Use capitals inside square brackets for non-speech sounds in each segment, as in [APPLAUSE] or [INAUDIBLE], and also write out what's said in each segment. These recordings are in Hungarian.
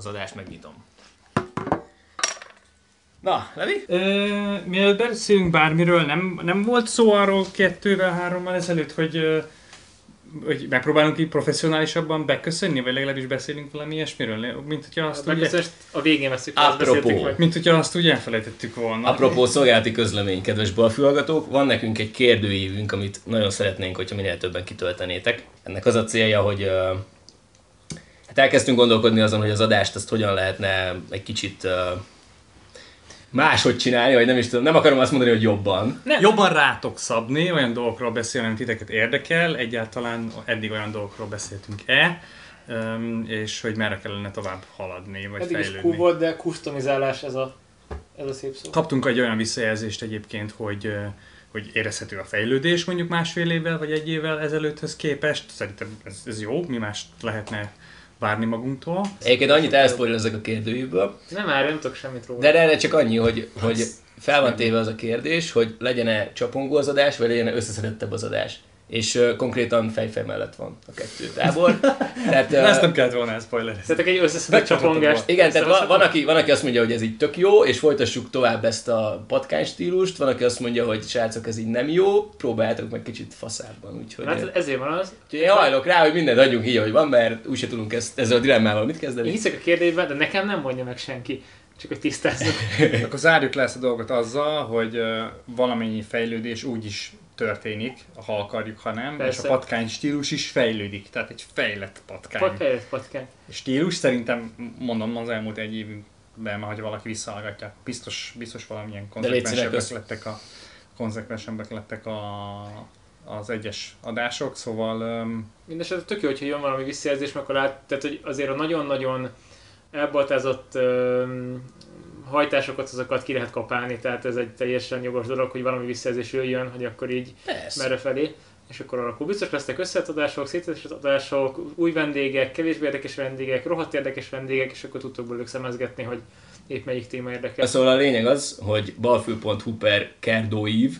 az adást megnyitom. Na, Levi? Ö, mielőtt beszélünk bármiről, nem, nem volt szó arról kettővel, hárommal ezelőtt, hogy, ö, hogy megpróbálunk így professzionálisabban beköszönni, vagy legalábbis beszélünk valami ilyesmiről, mint hogyha azt A ugye, megköszöst a végén veszük, Apropó. mint hogyha azt ugye elfelejtettük volna. Apropó szolgálati közlemény, kedves balfülhallgatók, van nekünk egy kérdőívünk, amit nagyon szeretnénk, hogyha minél többen kitöltenétek. Ennek az a célja, hogy ö, hát elkezdtünk gondolkodni azon, hogy az adást azt hogyan lehetne egy kicsit ö, máshogy csinálni, vagy nem is tudom, nem akarom azt mondani, hogy jobban. Nem. Jobban rátok szabni, olyan dolgokról beszélni, amit titeket érdekel, egyáltalán eddig olyan dolgokról beszéltünk-e, és hogy merre kellene tovább haladni, vagy Eddig is fejlődni. Q volt, de customizálás ez a, ez a szép szó. Kaptunk egy olyan visszajelzést egyébként, hogy, hogy érezhető a fejlődés mondjuk másfél évvel vagy egy évvel ezelőtthöz képest. Szerintem ez, ez jó, mi mást lehetne várni magunktól. Egyébként annyit elszpoilerezek a kérdőívből, Nem már, nem tudok semmit róla. de erre csak annyi, hogy, hogy fel van téve az a kérdés, hogy legyen-e csapongó az adás, vagy legyen-e összeszedettebb az adás. És uh, konkrétan fejfej mellett van a kettő tábor. Tehát, [LAUGHS] Uh, ezt nem kellett volna elszpoilerezni. Szeretek egy összeszedett csapongást. Igen, tehát van, van, aki, van, aki azt mondja, hogy ez így tök jó, és folytassuk tovább ezt a patkány stílust, van, aki azt mondja, hogy srácok, ez így nem jó, próbáljátok meg kicsit faszábban, úgyhogy, Hát ezért van az. úgyhogy én hajlok rá, hogy mindent adjunk így, ahogy van, mert úgyse tudunk ezt, ezzel a dilemmával mit Én kezdeni. hiszek a kérdésben, de nekem nem mondja meg senki. Csak hogy tisztázzuk. [LAUGHS] Akkor zárjuk le ezt a dolgot azzal, hogy valamennyi fejlődés úgy is történik, ha akarjuk, ha nem, Persze. és a patkány stílus is fejlődik, tehát egy fejlett patkány. Pont fejlett patkány. stílus szerintem, mondom, az elmúlt egy évben, ha valaki visszahallgatja, biztos, biztos valamilyen konzekvensebbek lettek, a, konzekvensebbek lettek a, az egyes adások, szóval um, Mindenesetre tök jó, hogyha jön valami visszajelzés, mert akkor lát, tehát hogy azért a nagyon-nagyon elbaltázott hajtásokat, azokat ki lehet kapálni, tehát ez egy teljesen jogos dolog, hogy valami visszajelzés jöjjön, hogy akkor így Persze. merre felé, és akkor alakul. Biztos lesznek összeadások, szétadások, új vendégek, kevésbé érdekes vendégek, rohadt érdekes vendégek, és akkor tudtok belőlük szemezgetni, hogy épp melyik téma érdekel. Szóval a lényeg az, hogy balfül.hu per kerdóív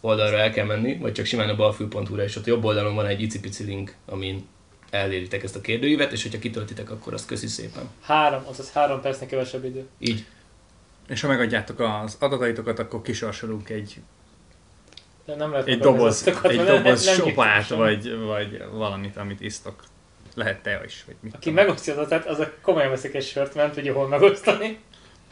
oldalra el kell menni, vagy csak simán a balfül.hu-ra, és ott jobb oldalon van egy icipici link, amin eléritek ezt a kérdőívet, és hogyha kitöltitek, akkor azt köszi szépen. Három, azaz három percnek kevesebb idő. Így. és ha megadjátok az adataitokat, akkor kisorsolunk egy, De nem lehet egy doboz, egy mert nem- doboz nem sopát, nyitottam. vagy, vagy valamit, amit isztok. Lehet te is, vagy mit Aki megosztja az adatát, az a komolyan veszik egy sört, mert nem tudja hol megosztani.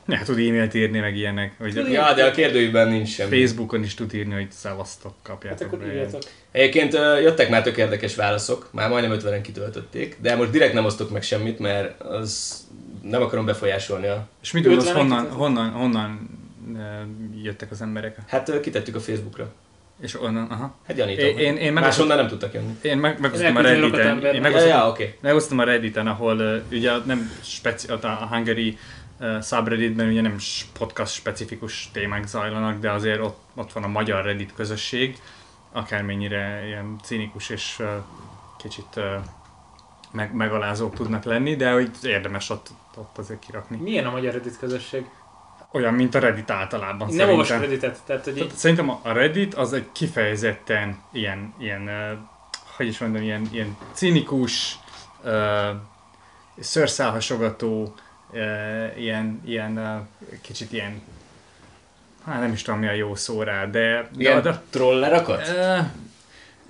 Ne, tud e-mailt írni, meg ilyenek. Vagy Tud Ja, de a kérdőívben nincs semmi. Facebookon is tud írni, hogy szevasztok, Hát kapjátok akkor be. írjatok. Egyébként jöttek már tök érdekes válaszok, már majdnem 50-en kitöltötték, de most direkt nem osztok meg semmit, mert az nem akarom befolyásolni a... És mit gondolsz, 50-en honnan, honnan, honnan jöttek az emberek? Hát kitettük a Facebookra. És onnan, aha. Hát gyanítom. Én- én- én meg- Máshonnan nem tudtak jönni. Én meg, megosztom a Redditen, én Ja, megosztom, ja, oké. megosztom a Redditen, ahol uh, ugye nem speci- ott a Hungary uh, subredditben ugye nem podcast specifikus témák zajlanak, de azért ott, ott van a magyar Reddit közösség, akármennyire ilyen cinikus és uh, kicsit uh, meg, megalázók tudnak lenni, de hogy érdemes ott, ott azért kirakni. Milyen a magyar Reddit közösség? Olyan, mint a Reddit általában nem szerintem. Redditet, tehát hogy így, Tehát Szerintem a Reddit az egy kifejezetten ilyen, ilyen uh, hogy is mondom, ilyen, ilyen cinikus, uh, szőrszálhasogató, uh, ilyen, ilyen uh, kicsit ilyen, hát nem is tudom mi a jó szó rá, de... Ilyen de, de trollerakat?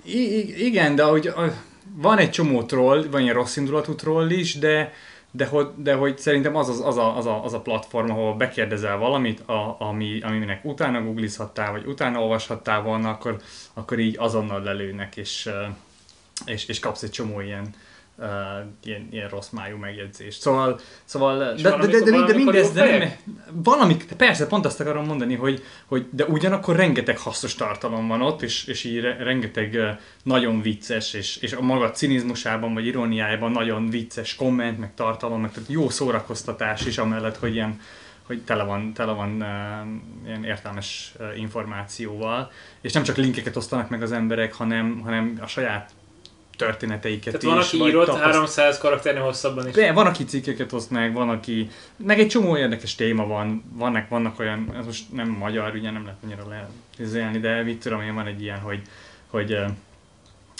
i- igen, de hogy van egy csomó troll, van ilyen rossz indulatú troll is, de, de, hogy, de hogy szerintem az, az, az, a, az, a, az a platform, ahol bekérdezel valamit, a, ami, aminek utána googlizhattál, vagy utána olvashattál volna, akkor, akkor így azonnal lelőnek, és, és, és kapsz egy csomó ilyen, uh, ilyen, ilyen rossz májú megjegyzést. Szóval, szóval de, de, de, de, de, mindez, de nem, valamik, persze, pont azt akarom mondani, hogy, hogy de ugyanakkor rengeteg hasznos tartalom van ott, és, és így re- rengeteg nagyon vicces, és, és a maga cinizmusában, vagy iróniájában nagyon vicces komment, meg tartalom, meg tehát jó szórakoztatás is, amellett, hogy ilyen hogy tele van, tele van uh, ilyen értelmes uh, információval, és nem csak linkeket osztanak meg az emberek, hanem, hanem a saját történeteiket tehát van, is. aki vagy írott tapaszt- 300 karakternél hosszabban is. van, aki cikkeket oszt meg, van, aki... Meg egy csomó érdekes téma van. Vannak, vannak olyan, ez most nem magyar, ugye nem lehet annyira leélni, de mit tudom én, van egy ilyen, hogy, hogy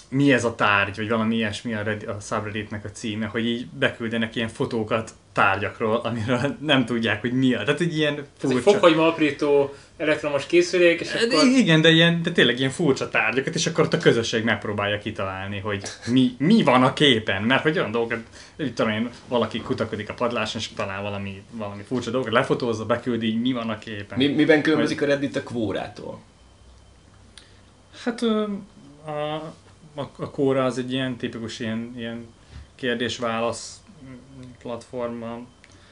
mi ez a tárgy, vagy valami ilyesmi a, Reddit, a subredditnek a címe, hogy így beküldenek ilyen fotókat tárgyakról, amiről nem tudják, hogy mi a. Tehát egy ilyen Ez furcsa... egy fokhagyma aprító elektromos készülék, és De akkor... Igen, de, ilyen, de tényleg ilyen furcsa tárgyakat, és akkor ott a közösség megpróbálja kitalálni, hogy mi, mi van a képen, mert hogy olyan dolgokat, így tudom én, valaki kutakodik a padláson, és talál valami, valami furcsa dolgot, lefotózza, beküldi, így mi van a képen. Mi, miben különbözik a Reddit a kvórától? Hát a, a, a Quora az egy ilyen tipikus ilyen, ilyen kérdés-válasz platform, a,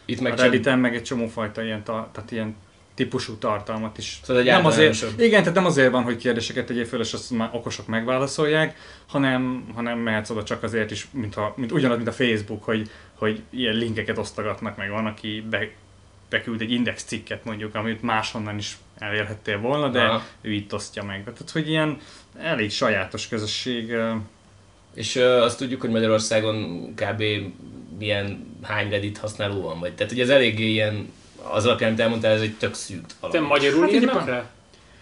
Itt a meg csak Redditen meg egy csomó fajta ilyen, ta, tehát ilyen típusú tartalmat is. Szóval egy nem azért, igen, tehát nem azért van, hogy kérdéseket tegyél föl, és azt már okosok megválaszolják, hanem, hanem mehetsz oda csak azért is, mint, a, mint ugyanaz, mint a Facebook, hogy, hogy ilyen linkeket osztogatnak, meg van, aki be, beküld egy index cikket mondjuk, amit máshonnan is elérhettél volna, de Aha. ő itt osztja meg. Tehát, hogy ilyen elég sajátos közösség. És ö, azt tudjuk, hogy Magyarországon kb. Milyen hány Reddit használó van, vagy? Tehát, hogy ez eléggé ilyen, az alapján, amit elmondtál, ez egy tök szűk Te valami. magyarul Hát írnak rá?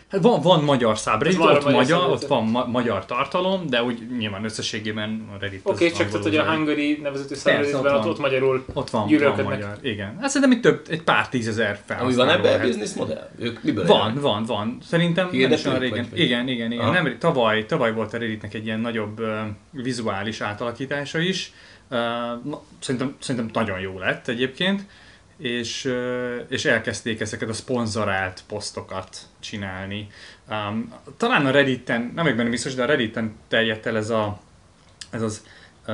Hát van, van magyar a ott, magyar ott van ma- magyar tartalom, de úgy nyilván összességében a Reddit Oké, okay, csak tehát, hogy a. Hungary nevezetű Persze, subredditben ott ott, ott magyarul Ott van, van magyar, igen. Hát szerintem itt több, egy pár tízezer Ami felhasználó van ebben a lehet. business modell? Ők miből Van, élnek? van, van. Szerintem nem is Hirdetők olyan régen. vagy-? Igen, igen, igen. Aha. Nem, tavaly, tavaly volt a Redditnek egy ilyen nagyobb uh, vizuális átalakítása is. Uh, szerintem, szerintem nagyon jó lett egyébként. Uh, és elkezdték ezeket a szponzorált posztokat csinálni. Um, talán a Redditen, nem vagyok benne biztos, de a Redditen terjedt el ez, a, ez az uh,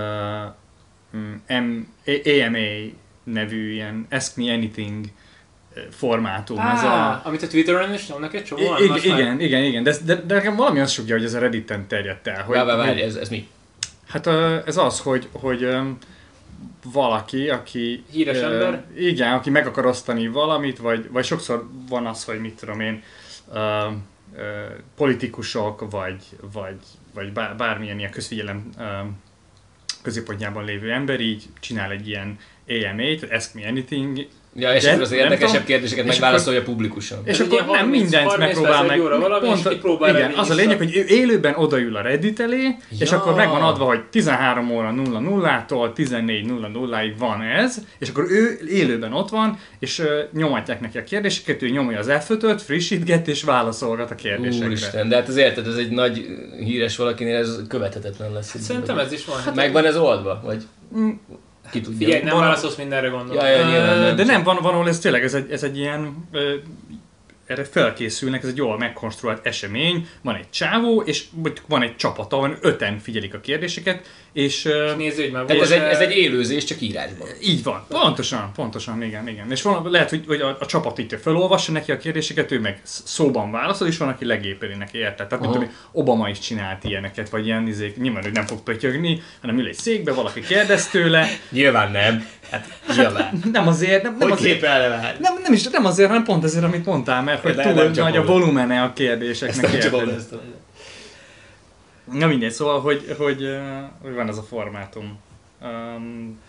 M, AMA nevű ilyen Ask Me Anything formátum. ez a, Ah, amit a Twitteren is nyomnak egy csomó. I- igen, igen, igen, igen, de, de, de nekem valami azt sugja, hogy ez a Redditen terjedt el. Hogy, Várj, várj, várj, ez, ez mi? Hát ez az, hogy, hogy öm, valaki, aki... Híres ö, ember? Igen, aki meg akar osztani valamit, vagy, vagy sokszor van az, hogy mit tudom én, ö, ö, politikusok, vagy, vagy, vagy bár, bármilyen ilyen közfigyelem ö, középpontjában lévő ember így csinál egy ilyen AMA-t, Ask Me Anything, Ja, és De akkor az érdekesebb tudom. kérdéseket És megválaszolja publikusan. És akkor nem 30 mindent 30 megpróbál meg. és kipróbál igen, az a lényeg, hogy ő élőben odaül a Reddit elé, és akkor megvan adva, hogy 13 óra 00-tól 14.00-ig van ez, és akkor ő élőben ott van, és uh, nyomatják neki a kérdéseket, ő nyomja az F5-öt, frissítget, és válaszolgat a kérdésekre. Úristen, de hát az érted, ez egy nagy híres valakinél, ez követhetetlen lesz. Szerintem ez is van. Hát, Megvan ez oldva? Vagy Mm. Ki tudja? Figyelj, nem Van- válaszolsz mindenre gondolom. Ja, ja, nyilván nem. De nem, van, van ahol ez tényleg, ez egy, ez egy ilyen, erre felkészülnek, ez egy jól megkonstruált esemény, van egy csávó, és van egy csapata, van öten figyelik a kérdéseket, és És nézzük meg. Tehát ez egy, ez egy élőzés, csak írásban. így van, pontosan, pontosan, igen, igen. És van, lehet, hogy, hogy a, a csapat itt felolvassa neki a kérdéseket, ő meg sz- szóban válaszol, és van, aki legépeli neki, érted? Tehát, mint Obama is csinált ilyeneket, vagy ilyen izék, nyilván ő nem fog pötyögni, hanem ül egy székbe, valaki kérdez tőle, Nyilván nem. Hát nyilván. nem azért, nem, nem Hogy azért, már? Nem, nem is, nem azért, hanem pont azért, amit mondtál, mert hogy túl nem nagy a volumene a Ezt kérdéseknek. nem csak érted? ahol ezt a- Na mindegy, szóval, hogy, hogy, hogy van ez a formátum. Um,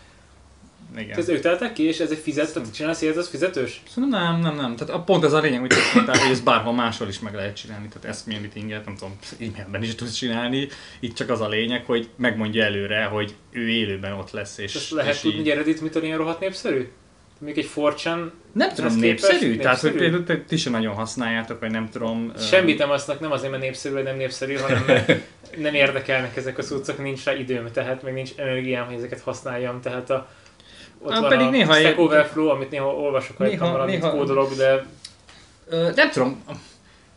igen. Ez ők teltek ki, és ez egy fizet, tehát csinálsz ilyet, az fizetős? Szerintem nem, nem, nem. Tehát a pont ez a lényeg, hogy azt mondták, hogy ezt bárhol máshol is meg lehet csinálni. Tehát ezt meetinget, nem tudom, e-mailben is tudsz csinálni. Itt csak az a lényeg, hogy megmondja előre, hogy ő élőben ott lesz. És, És ezt lehet és tudni, így- hogy Reddit mitől ilyen rohadt népszerű? Még egy forcsan Nem tudom, népszerű? képest Tehát, hogy például ti sem nagyon használjátok, vagy nem tudom. Semmit nem aznak, nem azért, mert népszerű, vagy nem népszerű, hanem mert [LAUGHS] nem érdekelnek ezek a cuccok, nincs rá időm, tehát meg nincs energiám, hogy ezeket használjam, tehát a ott Ah, van pedig a néha Stack Overflow, amit néha olvasok Néha- valamit néha- kódolok, de Ö, nem tudom,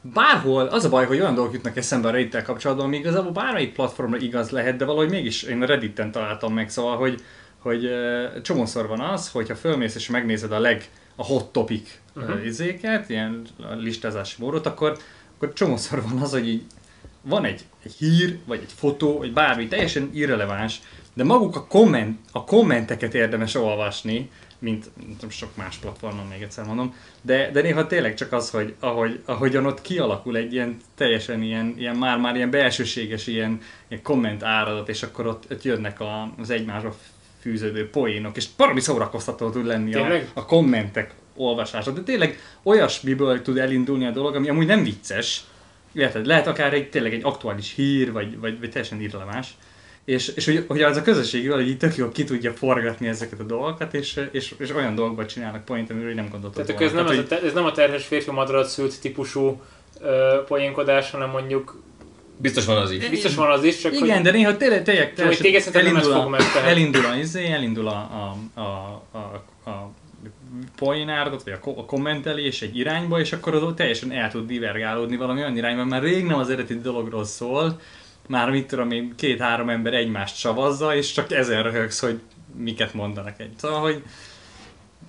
bárhol, az a baj, hogy olyan dolgok jutnak eszembe a reddit kapcsolatban, ami igazából bármelyik platformra igaz lehet, de valahogy mégis én a Redditen találtam meg, szóval, hogy, hogy csomószor van az, hogyha fölmész és megnézed a leg, a hot topic uh-huh. izéket, ilyen a listázási módot, akkor, akkor csomószor van az, hogy így van egy, egy hír, vagy egy fotó, vagy bármi, teljesen irreleváns, de maguk a, komment, a kommenteket érdemes olvasni, mint nem sok más platformon, még egyszer mondom, de, de néha tényleg csak az, hogy ahogy, ahogyan ott kialakul egy ilyen teljesen ilyen, ilyen már-már ilyen belsőséges ilyen, ilyen komment áradat, és akkor ott, ott jönnek a, az egymásra fűződő poénok, és baromi szórakoztató tud lenni a, Tényleg? a kommentek olvasása. De tényleg olyasmiből tud elindulni a dolog, ami amúgy nem vicces, Érted? Lehet akár egy, tényleg egy aktuális hír, vagy, vagy, vagy teljesen irreleváns. És, és hogy, hogy az a közösség hogy így tök jó ki tudja forgatni ezeket a dolgokat, és, és, és olyan dolgokban csinálnak point, amiről nem gondoltad Tehát ez nem, volna. ez, a, te- ez nem a terhes férfi madarat szült típusú ö, poénkodás, hanem mondjuk Biztos van az is. biztos van az is, csak Igen, hogy de néha tényleg, tényleg Csak, hogy téged szerintem nem ezt elindul, a, elindul izé, elindul a, a, a, a, a poénárdot, vagy a, a kommentelés egy irányba, és akkor az teljesen el tud divergálódni valami olyan irányba, már rég nem az eredeti dologról szól, már mit tudom én, két-három ember egymást savazza, és csak ezen röhögsz, hogy miket mondanak egy. Szóval, hogy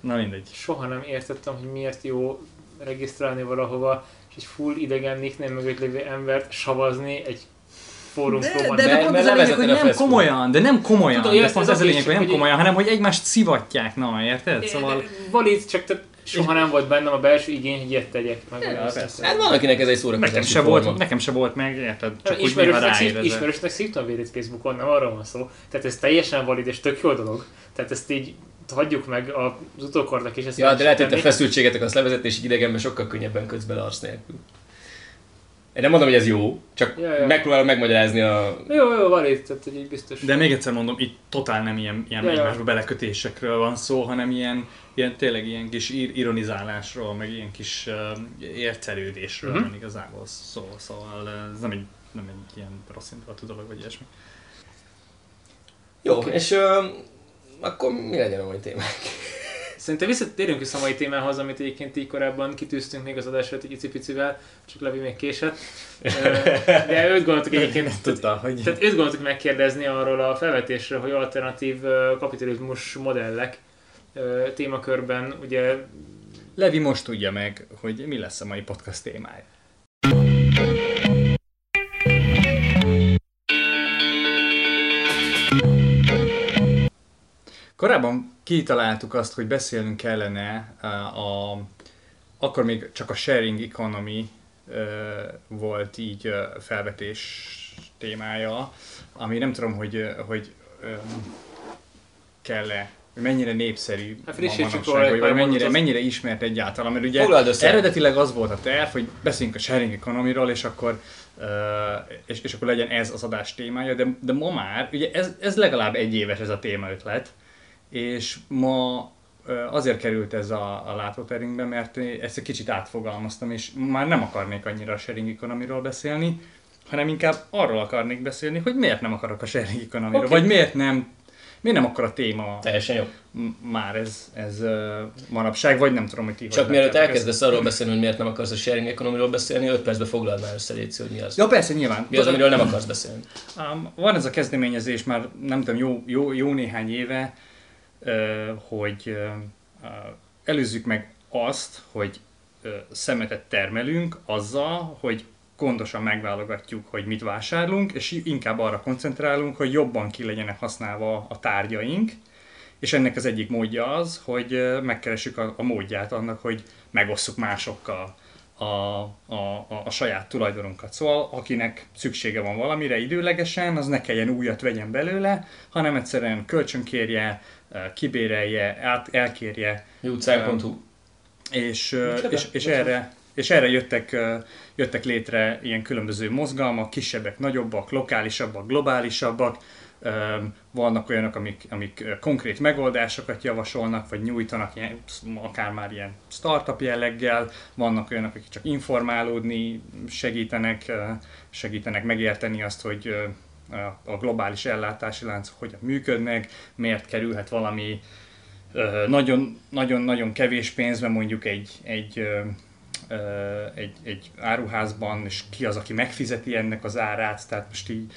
na mindegy. soha nem értettem, hogy miért jó regisztrálni valahova, és egy full idegen nickname mögött lévő embert savazni egy fórum De, de, de pont ez a lényeg, hogy a nem komolyan, de nem komolyan, Tudom, de ezt pont az a lényeg, hogy nem komolyan, hanem hogy egymást szivatják, na, érted? Szóval... Valid, csak te soha nem volt bennem a belső igény, hogy ilyet tegyek. Meg Hát van, akinek ez egy szórakozási Nekem se, forma. volt, nekem se volt meg, érted? Csak úgy néha Ismerősnek, a- szívtam védét Facebookon, nem arról van szó. Tehát ez teljesen valid és tök jó dolog. Tehát ezt így hagyjuk meg az utókornak is. Ezt Ja, de lehet, hogy te tenni. feszültséget akarsz levezetni, és idegenben sokkal könnyebben kötsz bele arc nélkül. Én nem mondom, hogy ez jó, csak Ja, ja. megpróbálom megmagyarázni a... Jó, jó, valid, tehát hogy így biztos. De még egyszer mondom, itt totál nem ilyen, ilyen Ja, egymásba belekötésekről van szó, hanem ilyen, ilyen tényleg ilyen kis ir- ironizálásról, meg ilyen kis uh, értelődésről Mhm. uh-huh. van igazából szó. Szóval uh, ez nem egy, nem egy ilyen rossz indulatú dolog, vagy ilyesmi. Jó, és ö, akkor mi legyen a mai témák? Szerintem visszatérünk vissza a mai témához, amit egyébként így korábban kitűztünk még az adás előtt egy icipicivel, csak Levi még késett. De őt gondoltuk egyébként, Tudta, hogy... tehát őt gondoltuk megkérdezni arról a felvetésről, hogy alternatív kapitalizmus modellek témakörben, ugye Levi most tudja meg, hogy mi lesz a mai podcast témája. Korábban kitaláltuk azt, hogy beszélnünk kellene a, akkor még csak a sharing economy volt így felvetés témája, ami nem tudom, hogy, hogy kell-e, hogy mennyire népszerű Hát frissítsük vagy, vagy mennyire, mondatot. mennyire ismert egyáltalán, mert ugye eredetileg az volt a terv, hogy beszéljünk a sharing economy-ról, és akkor, uh, és, és akkor legyen ez az adás témája, de, de ma már, ugye ez, ez legalább egy éves ez a témaötlet, és ma azért került ez a, a látóterünkbe, mert ezt egy kicsit átfogalmaztam, és már nem akarnék annyira a sharing economy-ról beszélni, hanem inkább arról akarnék beszélni, hogy miért nem akarok a sharing economy-ról, Oké. vagy miért nem, miért nem akkor a téma Teljesen jó. már ez, ez manapság, vagy nem tudom, hogy ti hogy Csak mielőtt látjátok ezt. elkezdesz arról beszélni, hogy miért nem akarsz a sharing economy beszélni, 5 percben foglald már össze, Léci, hogy mi az. Ja, persze, nyilván. Mi az, amiről nem akarsz beszélni. Um, van ez a kezdeményezés már nem tudom, jó, jó, jó néhány éve, hogy előzzük meg azt, hogy szemetet termelünk azzal, hogy gondosan megválogatjuk, hogy mit vásárlunk, és inkább arra koncentrálunk, hogy jobban ki legyenek használva a tárgyaink, és ennek az egyik módja az, hogy megkeressük a, a módját annak, hogy megosszuk másokkal a, a, a, a saját tulajdonunkat. Szóval akinek szüksége van valamire időlegesen, az ne kelljen újat vegyen belőle, hanem egyszerűen kölcsönkérje, kibérelje, át, elkérje, Jutcánk.hu és, és, és, erre, és erre jöttek, jöttek létre ilyen különböző mozgalmak, kisebbek, nagyobbak, lokálisabbak, globálisabbak, vannak olyanok, amik, amik konkrét megoldásokat javasolnak, vagy nyújtanak ilyen, akár már ilyen startup jelleggel, vannak olyanok, akik csak informálódni segítenek, segítenek megérteni azt, hogy a- globális ellátási láncok hogyan működnek, miért kerülhet valami nagyon-nagyon kevés pénzbe mondjuk egy, egy, egy, egy áruházban, és ki az, aki megfizeti ennek az árát, tehát most így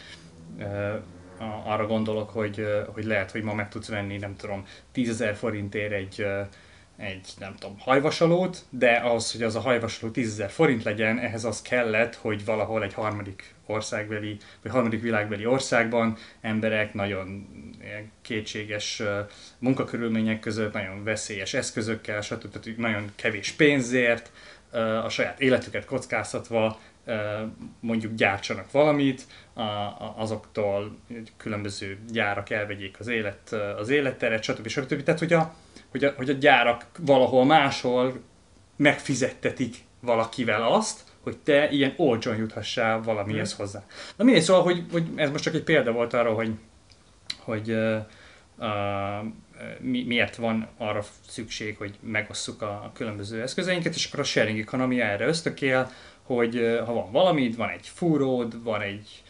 arra gondolok, hogy, hogy lehet, hogy ma meg tudsz venni, nem tudom, 10 ezer forintért egy, egy, nem tudom, hajvasalót, de ahhoz, hogy az a hajvasaló 10 ezer forint legyen, ehhez az kellett, hogy valahol egy harmadik országbeli, vagy harmadik világbeli országban emberek nagyon kétséges munkakörülmények között, nagyon veszélyes eszközökkel, stb. Nagyon kevés pénzért, a saját életüket kockáztatva mondjuk gyártsanak valamit, azoktól különböző gyárak elvegyék az, élet, az életteret, stb. stb. Tehát, hogy a, hogy, a, hogy a gyárak valahol máshol megfizettetik valakivel azt, hogy te ilyen olcsón juthassál valamihez hmm. hozzá. Na mindegy, szóval, hogy, hogy ez most csak egy példa volt arra, hogy, hogy uh, uh, mi, miért van arra szükség, hogy megosszuk a, a különböző eszközeinket, és akkor a sharing economy erre ösztökél, hogy ha van valamit, van egy fúród, van egy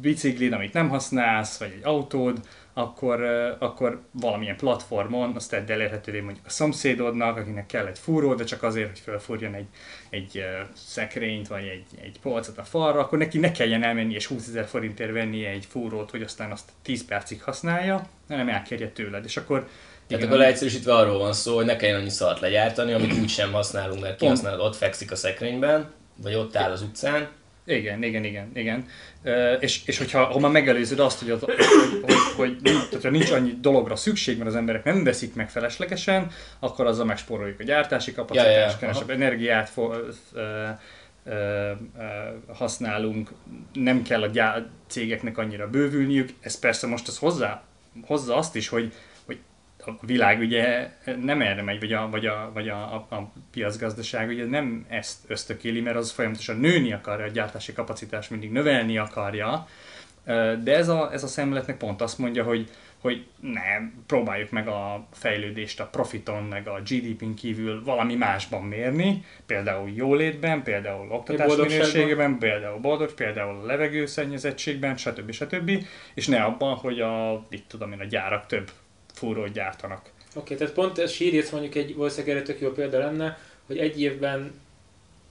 biciklid, amit nem használsz, vagy egy autód, akkor, akkor valamilyen platformon azt tedd elérhetővé mondjuk a szomszédodnak, akinek kell egy fúró, de csak azért, hogy felfúrjon egy, egy szekrényt, vagy egy, egy polcot a falra, akkor neki ne kelljen elmenni és 20 ezer forintért venni egy fúrót, hogy aztán azt 10 percig használja, hanem elkérje tőled. És akkor tehát akkor leegyszerűsítve arról van szó, hogy ne kelljen annyi szart legyártani, amit úgy sem használunk, mert kihasználod, ott fekszik a szekrényben, vagy ott áll az utcán, igen, igen, igen, igen. És, és hogyha ha már megelőződ azt, hogy, az, hogy, hogy, hogy nincs, tehát, nincs annyi dologra szükség, mert az emberek nem veszik meg feleslegesen, akkor azzal megspóroljuk a gyártási kapacitást, ja, ja, kevesebb energiát fo, uh, uh, uh, használunk, nem kell a gyár, cégeknek annyira bővülniük. Ez persze most ez hozzá, hozza azt is, hogy a világ ugye nem erre megy, vagy a, vagy a, vagy a, a, a piacgazdaság ugye nem ezt ösztökéli, mert az folyamatosan nőni akarja, a gyártási kapacitás mindig növelni akarja, de ez a, ez a szemletnek pont azt mondja, hogy, hogy ne, próbáljuk meg a fejlődést a profiton, meg a GDP-n kívül valami másban mérni, például jólétben, például oktatás minőségében, például boldog, például a levegőszennyezettségben, stb. stb. És ne abban, hogy a, itt tudom én, a gyárak több fúrót gyártanak. Oké, okay, tehát pont ez sírjész mondjuk egy valószínűleg erre tök jó példa lenne, hogy egy évben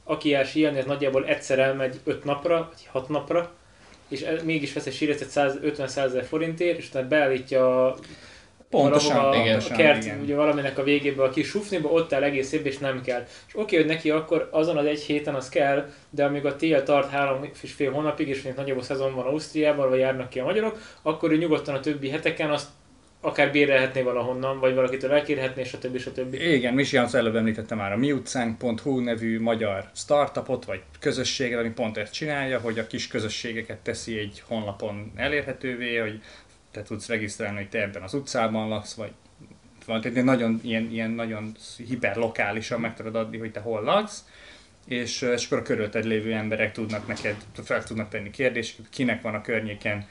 aki jár síelni, az nagyjából egyszer elmegy 5 napra, vagy 6 napra, és mégis vesz egy sírjészet 150 ezer forintért, és utána beállítja Pontosan, a, igen, a kert, igen. ugye valaminek a végébe a kis sufniba, ott áll egész év, és nem kell. És oké, hogy neki akkor azon az egy héten az kell, de amíg a tél tart három és fél hónapig, és még nagyobb szezon van Ausztriában, vagy járnak ki a magyarok, akkor ő nyugodtan a többi heteken azt akár bérelhetné valahonnan, vagy valakitől elkérhetné, stb. stb. Igen, Misi az előbb említette már a miutcánk.hu nevű magyar startupot, vagy közösséget, ami pont ezt csinálja, hogy a kis közösségeket teszi egy honlapon elérhetővé, hogy te tudsz regisztrálni, hogy te ebben az utcában laksz, vagy van, tehát nagyon, ilyen, ilyen nagyon hiperlokálisan meg tudod adni, hogy te hol laksz, és, és akkor a körülötted lévő emberek tudnak neked, fel tudnak tenni kérdéseket, kinek van a környéken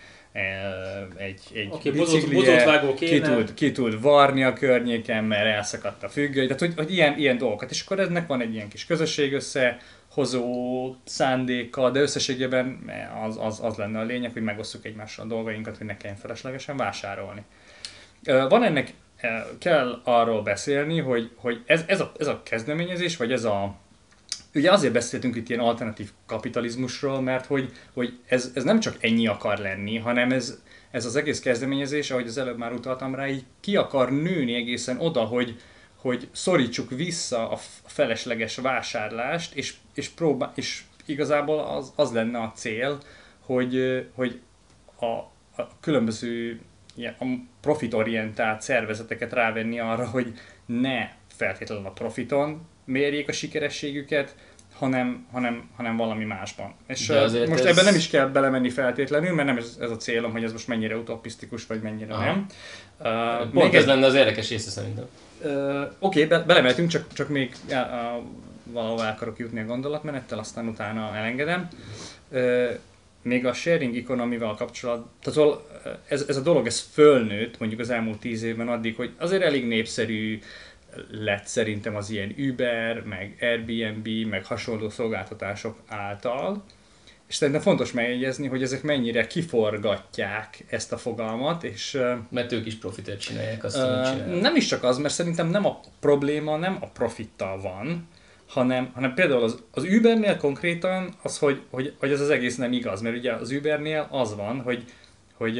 egy, egy okay, biciklije, ki tud, ki tud varni a környéken, mert elszakadt a függő, tehát hogy, hogy ilyen, ilyen dolgokat. És akkor ennek van egy ilyen kis közösség összehozó szándéka, de összességében az, az, az lenne a lényeg, hogy megosszuk egymással a dolgainkat, hogy ne kelljen feleslegesen vásárolni. Van ennek, kell arról beszélni, hogy, hogy ez, ez, a, ez a kezdeményezés, vagy ez a, ugye azért beszéltünk itt ilyen alternatív kapitalizmusról, mert hogy, hogy ez, ez nem csak ennyi akar lenni, hanem ez, ez az egész kezdeményezés, ahogy az előbb már utaltam rá, így ki akar nőni egészen oda, hogy, hogy szorítsuk vissza a felesleges vásárlást, és, és, próbál, és igazából az, az lenne a cél, hogy, hogy a, a különböző ilyen, a profitorientált szervezeteket rávenni arra, hogy ne feltétlenül a profiton mérjék a sikerességüket, hanem, hanem, hanem valami másban. És most ez... ebben nem is kell belemenni feltétlenül, mert nem ez, ez a célom, hogy ez most mennyire utopisztikus, vagy mennyire Aha. nem. Uh, Pont ez lenne az érdekes része szerintem. Uh, Oké, okay, be, belemeltünk, csak, csak még uh, valahol el akarok jutni a gondolatmenettel, aztán utána elengedem. Uh, még a sharing economy-val kapcsolatban, tehát ez, ez a dolog, ez fölnőtt mondjuk az elmúlt tíz évben addig, hogy azért elég népszerű, lett szerintem az ilyen Uber, meg Airbnb, meg hasonló szolgáltatások által. És szerintem fontos megjegyezni, hogy ezek mennyire kiforgatják ezt a fogalmat, és... Mert ők is profitet csinálják, azt uh, csinálják. Nem is csak az, mert szerintem nem a probléma nem a profittal van, hanem, hanem például az, az Ubernél konkrétan az, hogy, hogy, hogy ez az egész nem igaz, mert ugye az Ubernél az van, hogy, hogy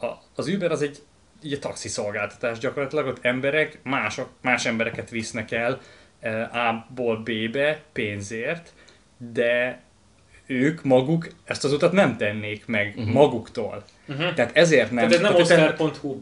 a, az Uber az egy így a taxi szolgáltatás gyakorlatilag, ott emberek mások, más embereket visznek el eh, A-ból B-be pénzért, de ők maguk ezt az utat nem tennék meg uh-huh. maguktól. Uh-huh. Tehát ezért nem. Tehát ez nem Oscar.hu.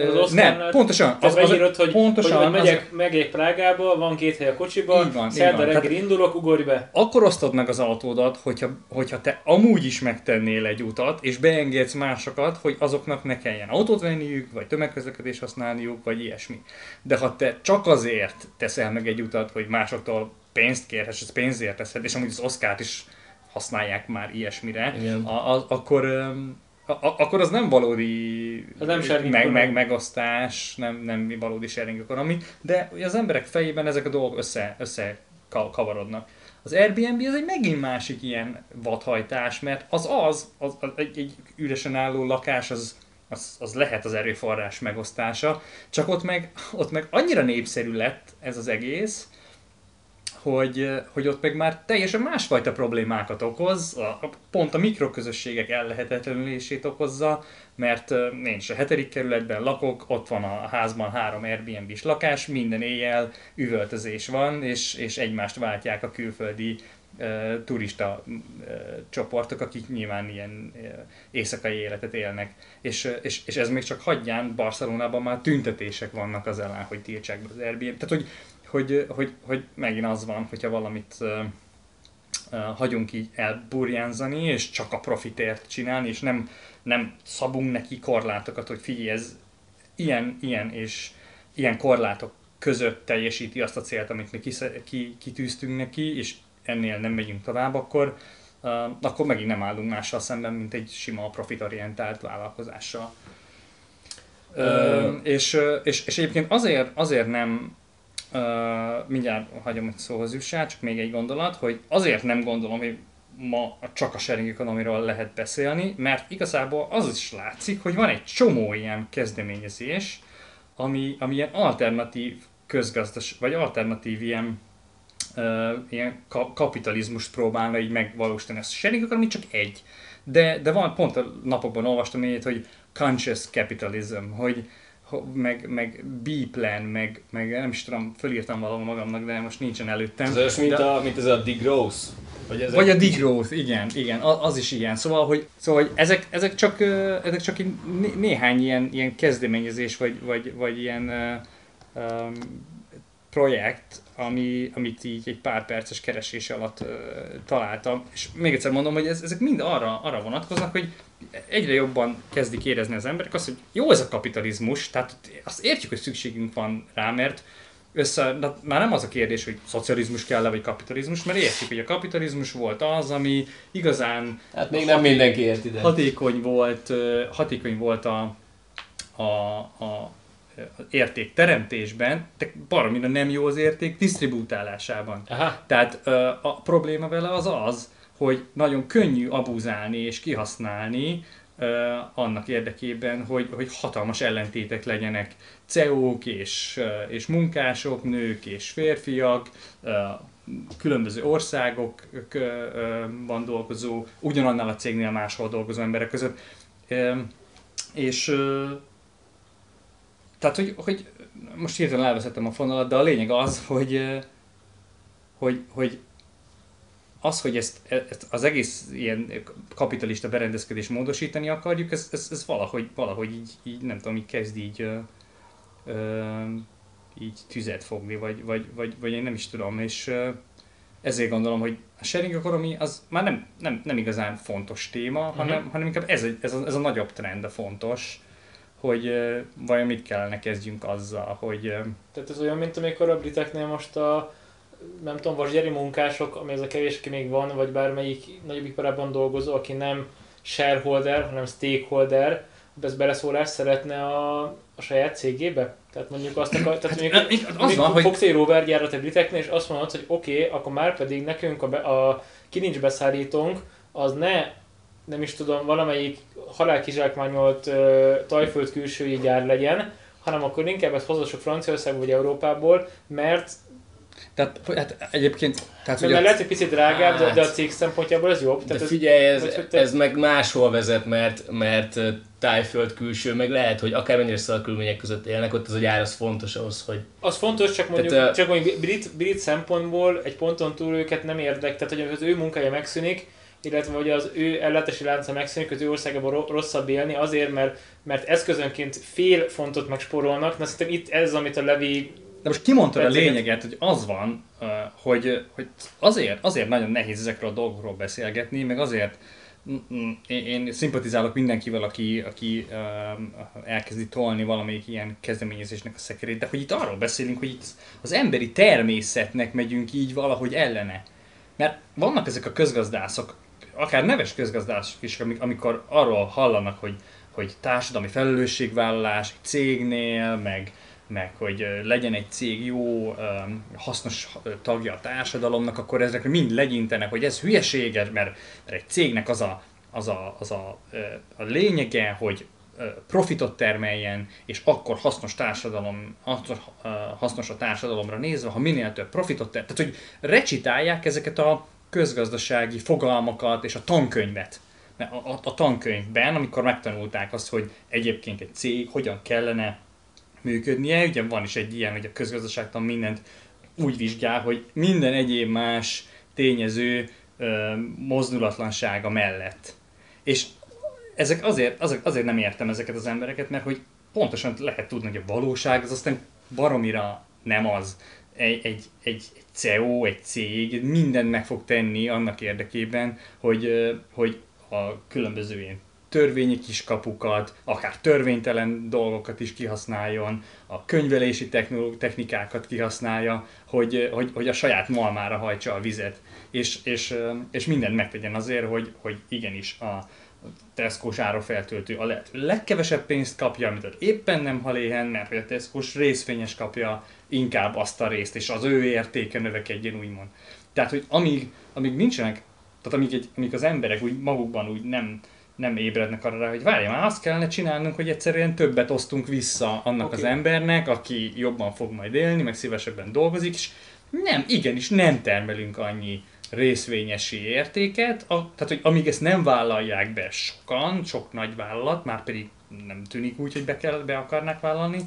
Az nem, pontosan. Az, az, írod, hogy, pontosan, hogy megyek, az... megyek Prágába, van két hely a kocsiba, így van, szerda reggel indulok, ugorj be. Akkor osztod meg az autódat, hogyha, hogyha te amúgy is megtennél egy utat, és beengedsz másokat, hogy azoknak ne kelljen autót venniük, vagy tömegközlekedés használniuk, vagy ilyesmi. De ha te csak azért teszel meg egy utat, hogy másoktól pénzt kérhetsz, ez pénzért teszed, és amúgy az Oscar-t is használják már ilyesmire, Igen. a, a, akkor a, akkor az nem valódi Az nem sharing meg, meg, megosztás, nem, nem valódi sharing economy, de az emberek fejében ezek a dolgok össze, össze ka- kavarodnak. Az Airbnb az egy megint másik ilyen vadhajtás, mert az az, az, az egy, egy üresen álló lakás, az, az, az lehet az erőforrás megosztása, csak ott meg, ott meg annyira népszerű lett ez az egész, hogy, hogy ott meg már teljesen másfajta problémákat okoz, a, a- pont a mikroközösségek ellehetetlenülését okozza, mert én is a hetedik kerületben lakok, ott van a házban három Airbnb-s lakás, minden éjjel üvöltözés van, és, és egymást váltják a külföldi ö, turista ö, csoportok, akik nyilván ilyen ö, éjszakai életet élnek. És, és, és ez még csak hagyján, Barcelonában már tüntetések vannak az ellen, hogy tiltsák be az Airbnb. Tehát, hogy, hogy, hogy, hogy megint az van, hogyha valamit hagyunk így elburjánzani, és csak a profitért csinálni, és nem, nem szabunk neki korlátokat, hogy figyelj, ez ilyen, ilyen és ilyen korlátok között teljesíti azt a célt, amit mi kitűztünk neki, és ennél nem megyünk tovább, akkor, uh, akkor megint nem állunk mással szemben, mint egy sima profitorientált vállalkozással. Ö- Ö, és, és, és egyébként azért, azért nem, uh, mindjárt hagyom, hogy szóhoz jussál, csak még egy gondolat, hogy azért nem gondolom, hogy ma csak a sharing economy-ról lehet beszélni, mert igazából az is látszik, hogy van egy csomó ilyen kezdeményezés, ami, ami ilyen alternatív közgazdas, vagy alternatív ilyen, uh, ilyen ka- kapitalizmust próbálna így megvalósítani. A sharing economy csak egy. De, de van, pont a napokban olvastam ilyet, hogy conscious capitalism, hogy ho- meg, meg B-plan, meg, meg nem is tudom, fölírtam valahol magamnak, de most nincsen előttem. Ez olyas, mint, de, a, mint ez a degrowth. Vagy, ezek... vagy a degrowth, igen, igen, az is ilyen. Szóval, hogy, szóval, hogy ezek, ezek csak, ezek csak né- néhány ilyen, ilyen kezdeményezés, vagy, vagy, vagy ilyen um, projekt, ami, amit így egy pár perces keresés alatt ö, találtam. És még egyszer mondom, hogy ez, ezek mind arra, arra vonatkoznak, hogy egyre jobban kezdik érezni az emberek azt, hogy jó ez a kapitalizmus, tehát azt értjük, hogy szükségünk van rá, mert össze, de már nem az a kérdés, hogy szocializmus kell-e, vagy kapitalizmus, mert értjük, hogy a kapitalizmus volt az, ami igazán Hát még nem mindenki ért ide. hatékony volt, hatékony volt a, a, a érték teremtésben, de baromira nem jó az érték disztribútálásában. Aha. Tehát a probléma vele az az, hogy nagyon könnyű abuzálni és kihasználni annak érdekében, hogy, hogy hatalmas ellentétek legyenek CEO-k és, és munkások, nők és férfiak, különböző országokban dolgozó, ugyanannál a cégnél máshol dolgozó emberek között. És tehát, hogy, hogy most hirtelen elveszettem a fonalat, de a lényeg az, hogy, hogy, hogy az, hogy ezt, ezt az egész ilyen kapitalista berendezkedés módosítani akarjuk, ez, ez, ez valahogy, valahogy így, így, nem tudom, így kezd így, ö, ö, így tüzet fogni, vagy, vagy, vagy, vagy én nem is tudom, és ö, ezért gondolom, hogy a sharing economy az már nem, nem, nem igazán fontos téma, uh-huh. hanem, hanem inkább ez, ez, a, ez a nagyobb trend a fontos, hogy vajon mit kellene kezdjünk azzal, hogy Tehát ez olyan, mint amikor a briteknél most a nem tudom, vasgyeri munkások, ami ez a kevés, aki még van, vagy bármelyik nagyobb iparában dolgozó, aki nem shareholder, hanem stakeholder, ez beleszólás szeretne a, a saját cégébe? Tehát mondjuk azt akar, tehát mondjuk, Hát, az mondjuk van, hogy- fogsz egy rover gyárat a briteknél, és azt mondod, hogy oké, okay, akkor már pedig nekünk a, be, a kilincsbeszállítónk az ne nem is tudom, valamelyik halálkizsákmányolt uh, tajföld külsői gyár legyen, hanem akkor inkább ezt hozassuk Franciaországból vagy Európából, mert, tehát, hát egyébként, tehát, mert, mert lehet, hogy picit drágább, de, de a Hát. cég szempontjából ez jobb. De ez- figyelj, ez, hogy te- ez meg máshol vezet, mert, mert ö, tájföld külső, meg lehet, hogy akármennyire szalkörülmények között élnek, ott az a gyár az fontos ahhoz, hogy Az fontos, csak mondjuk, Tehát, ö, csak mondjuk brit, brit szempontból egy ponton túl őket nem érdek, tehát hogy az ő munkája megszűnik, illetve hogy az ő ellátási lánca megszűnik, az ő országában ro- rosszabb élni, azért, mert, mert eszközönként fél fontot megspórolnak. Na szerintem itt ez, amit a Levi de most kimondtad a lényeget, hogy az van, hogy, hogy azért, azért nagyon nehéz ezekről a dolgokról beszélgetni, meg azért Mm, én, én szimpatizálok mindenkivel, aki, aki elkezdi tolni valamelyik ilyen kezdeményezésnek a szekerét, de hogy itt arról beszélünk, hogy itt az emberi természetnek megyünk így valahogy ellene. Mert vannak ezek a közgazdászok, akár neves közgazdászok is, amikor arról hallanak, hogy, hogy társadalmi felelősségvállalás egy cégnél, meg, meg hogy legyen egy cég jó, hasznos tagja a társadalomnak, akkor ezekre mind legyintenek, hogy ez hülyeséges, mert, mert egy cégnek az a, az a, az a, a lényege, hogy profitot termeljen, és akkor hasznos társadalom, hasznos a társadalomra nézve, ha minél több profitot termel. Tehát, hogy recitálják ezeket a közgazdasági fogalmakat és a tankönyvet. A, a, a tankönyvben, amikor megtanulták azt, hogy egyébként egy cég hogyan kellene működnie. Ugye van is egy ilyen, hogy a közgazdaságtan mindent úgy vizsgál, hogy minden egyéb más tényező ö, mozdulatlansága mellett. És ezek azért, azért, azért nem értem ezeket az embereket, mert hogy pontosan lehet tudni, hogy a valóság az aztán baromira nem az. Egy, egy, egy, CEO, egy cég mindent meg fog tenni annak érdekében, hogy, hogy a különböző ilyen törvényi kiskapukat, akár törvénytelen dolgokat is kihasználjon, a könyvelési technikákat kihasználja, hogy, hogy, hogy a saját malmára hajtsa a vizet, és, és, és mindent megtegyen azért, hogy, hogy igenis a Tesco-s árafeltöltő a lehető legkevesebb pénzt kapja, amit éppen nem hal éhen, mert a Tesco-s részvényes kapja inkább azt a részt, és az ő értéke növekedjen, úgymond. Tehát, hogy amíg, amíg nincsenek, tehát amíg, egy, amíg az emberek úgy magukban úgy nem, nem ébrednek arra, hogy várj, már azt kellene csinálnunk, hogy egyszerűen többet osztunk vissza annak okay. az embernek, aki jobban fog majd élni, meg szívesebben dolgozik, és nem, igenis nem termelünk annyi részvényesi értéket, a, tehát hogy amíg ezt nem vállalják be sokan, sok nagy vállalat, már pedig nem tűnik úgy, hogy be, kell, be akarnák vállalni,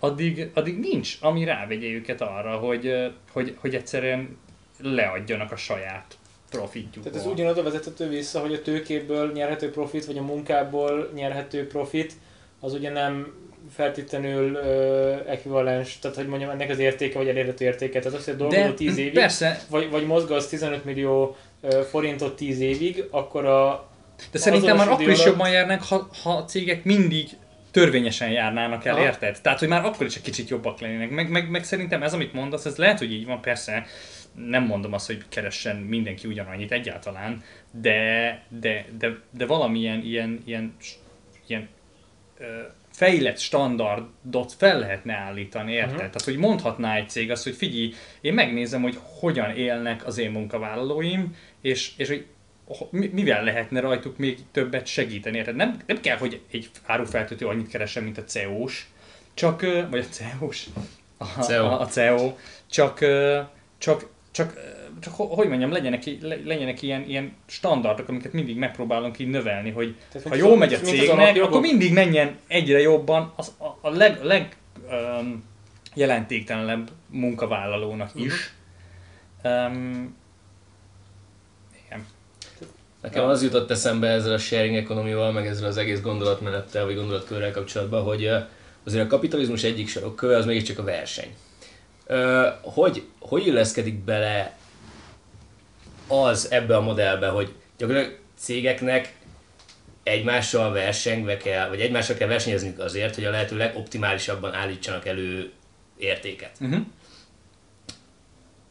addig, addig nincs, ami rávegye őket arra, hogy, hogy, hogy egyszerűen leadjanak a saját profitjukból. Tehát ez ugyanoda vezethető vissza, hogy a tőkéből nyerhető profit, vagy a munkából nyerhető profit, az ugye nem feltétlenül uh, ekvivalens, tehát hogy mondjam, ennek az értéke, vagy elérhető értéke. Tehát az, hogy dolgozol 10 évig, persze. Vagy, vagy mozgasz 15 millió uh, forintot 10 évig, akkor a De szerintem már akkor is jobban járnak, ha, ha a cégek mindig törvényesen járnának el, Aha. érted? Tehát, hogy már akkor is egy kicsit jobbak lennének. Meg, meg, meg szerintem ez, amit mondasz, ez lehet, hogy így van, persze, nem mondom azt, hogy keressen mindenki ugyanannyit egyáltalán, de, de, de, de valamilyen ilyen, ilyen, ilyen ö, fejlett standardot fel lehetne állítani, érted? Uh-huh. Tehát, hogy mondhatná egy cég azt, hogy figyelj, én megnézem, hogy hogyan élnek az én munkavállalóim, és, és hogy mivel lehetne rajtuk még többet segíteni, érted? Nem, nem kell, hogy egy árufeltöltő annyit keressen, mint a CEO-s, csak, vagy a CEO-s, a, CEO. A, a CEO, csak, csak csak, csak hogy mondjam, legyenek, legyenek ilyen, ilyen standardok, amiket mindig megpróbálunk így növelni, hogy Tehát, ha jól megy a cégnek, akkor mindig menjen egyre jobban az, a, a leg, leg um, jelentéktelenebb munkavállalónak is. Uh-huh. Um. Nekem az jutott eszembe ezzel a sharing economy meg ezzel az egész gondolatmenettel, vagy gondolatkörrel kapcsolatban, hogy azért a kapitalizmus egyik sarokköve az mégiscsak a verseny hogy, hogy illeszkedik bele az ebbe a modellbe, hogy gyakorlatilag cégeknek egymással versengve kell, vagy egymással kell versenyezni azért, hogy a lehető legoptimálisabban állítsanak elő értéket. Uh-huh.